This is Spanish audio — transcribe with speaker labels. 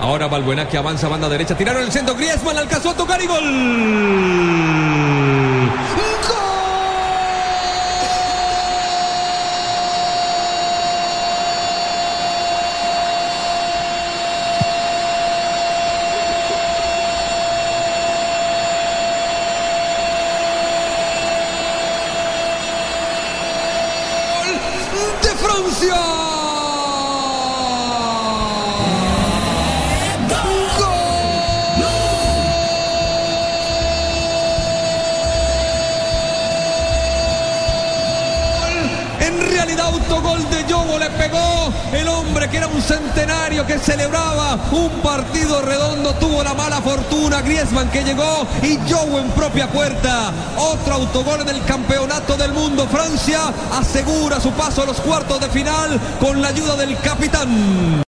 Speaker 1: Ahora Balbuena que avanza banda derecha. Tiraron el centro. Griezmann alcanzó a tocar y gol. de Francia. En realidad autogol de Yogo le pegó. El hombre que era un centenario que celebraba un partido redondo tuvo la mala fortuna. Griezmann que llegó y Yogo en propia puerta. Otro autogol en el campeonato del mundo. Francia asegura su paso a los cuartos de final con la ayuda del capitán